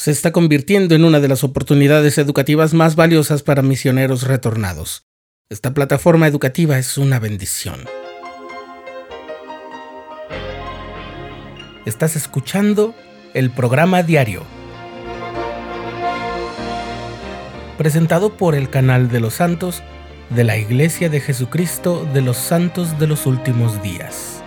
se está convirtiendo en una de las oportunidades educativas más valiosas para misioneros retornados. Esta plataforma educativa es una bendición. Estás escuchando el programa diario, presentado por el canal de los santos de la Iglesia de Jesucristo de los Santos de los Últimos Días.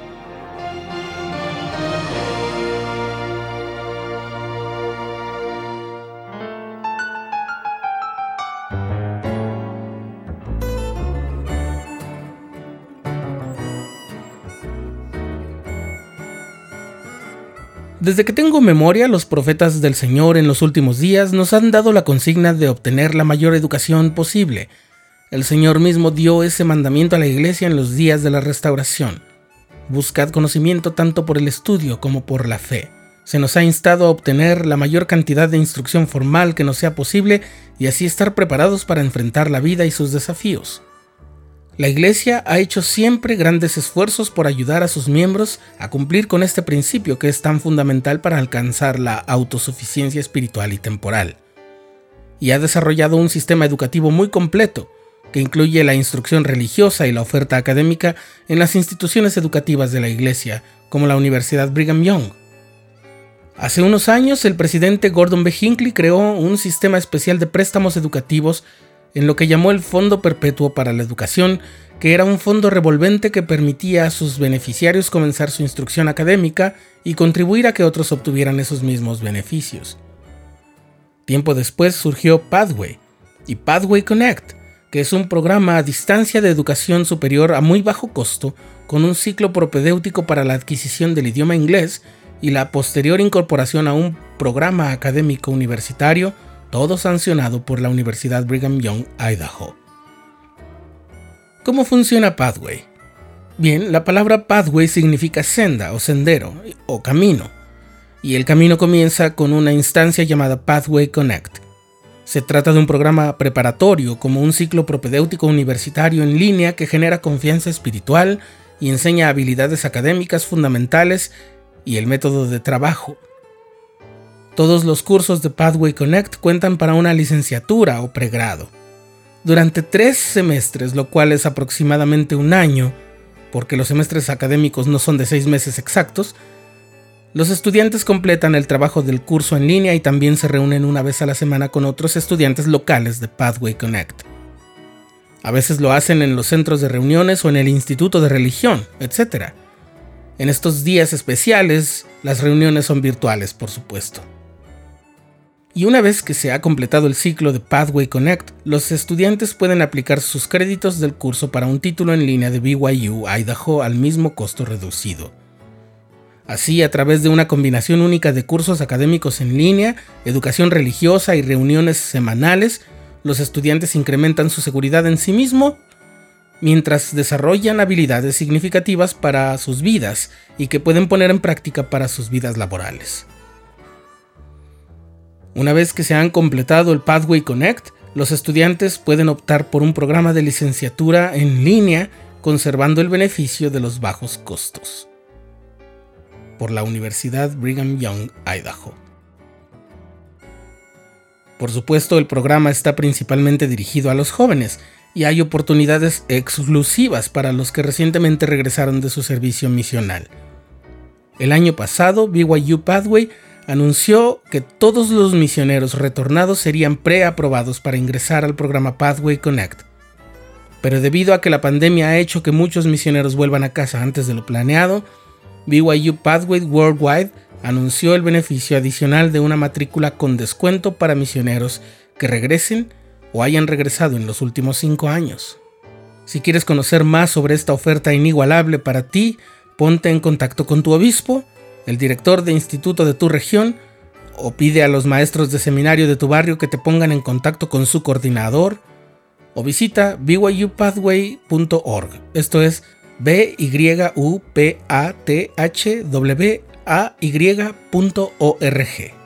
Desde que tengo memoria, los profetas del Señor en los últimos días nos han dado la consigna de obtener la mayor educación posible. El Señor mismo dio ese mandamiento a la iglesia en los días de la restauración. Buscad conocimiento tanto por el estudio como por la fe. Se nos ha instado a obtener la mayor cantidad de instrucción formal que nos sea posible y así estar preparados para enfrentar la vida y sus desafíos. La Iglesia ha hecho siempre grandes esfuerzos por ayudar a sus miembros a cumplir con este principio que es tan fundamental para alcanzar la autosuficiencia espiritual y temporal. Y ha desarrollado un sistema educativo muy completo, que incluye la instrucción religiosa y la oferta académica en las instituciones educativas de la Iglesia, como la Universidad Brigham Young. Hace unos años, el presidente Gordon B. Hinckley creó un sistema especial de préstamos educativos en lo que llamó el Fondo Perpetuo para la Educación, que era un fondo revolvente que permitía a sus beneficiarios comenzar su instrucción académica y contribuir a que otros obtuvieran esos mismos beneficios. Tiempo después surgió Pathway y Pathway Connect, que es un programa a distancia de educación superior a muy bajo costo, con un ciclo propedéutico para la adquisición del idioma inglés y la posterior incorporación a un programa académico universitario todo sancionado por la Universidad Brigham Young, Idaho. ¿Cómo funciona Pathway? Bien, la palabra pathway significa senda o sendero o camino, y el camino comienza con una instancia llamada Pathway Connect. Se trata de un programa preparatorio como un ciclo propedéutico universitario en línea que genera confianza espiritual y enseña habilidades académicas fundamentales y el método de trabajo, todos los cursos de Pathway Connect cuentan para una licenciatura o pregrado. Durante tres semestres, lo cual es aproximadamente un año, porque los semestres académicos no son de seis meses exactos, los estudiantes completan el trabajo del curso en línea y también se reúnen una vez a la semana con otros estudiantes locales de Pathway Connect. A veces lo hacen en los centros de reuniones o en el Instituto de Religión, etc. En estos días especiales, las reuniones son virtuales, por supuesto. Y una vez que se ha completado el ciclo de Pathway Connect, los estudiantes pueden aplicar sus créditos del curso para un título en línea de BYU Idaho al mismo costo reducido. Así, a través de una combinación única de cursos académicos en línea, educación religiosa y reuniones semanales, los estudiantes incrementan su seguridad en sí mismo mientras desarrollan habilidades significativas para sus vidas y que pueden poner en práctica para sus vidas laborales. Una vez que se han completado el Pathway Connect, los estudiantes pueden optar por un programa de licenciatura en línea conservando el beneficio de los bajos costos. Por la Universidad Brigham Young, Idaho. Por supuesto, el programa está principalmente dirigido a los jóvenes y hay oportunidades exclusivas para los que recientemente regresaron de su servicio misional. El año pasado, BYU Pathway anunció que todos los misioneros retornados serían preaprobados para ingresar al programa Pathway Connect. Pero debido a que la pandemia ha hecho que muchos misioneros vuelvan a casa antes de lo planeado, BYU Pathway Worldwide anunció el beneficio adicional de una matrícula con descuento para misioneros que regresen o hayan regresado en los últimos cinco años. Si quieres conocer más sobre esta oferta inigualable para ti, ponte en contacto con tu obispo el director de instituto de tu región, o pide a los maestros de seminario de tu barrio que te pongan en contacto con su coordinador, o visita byupathway.org. Esto es b y u p a t h w a y.org.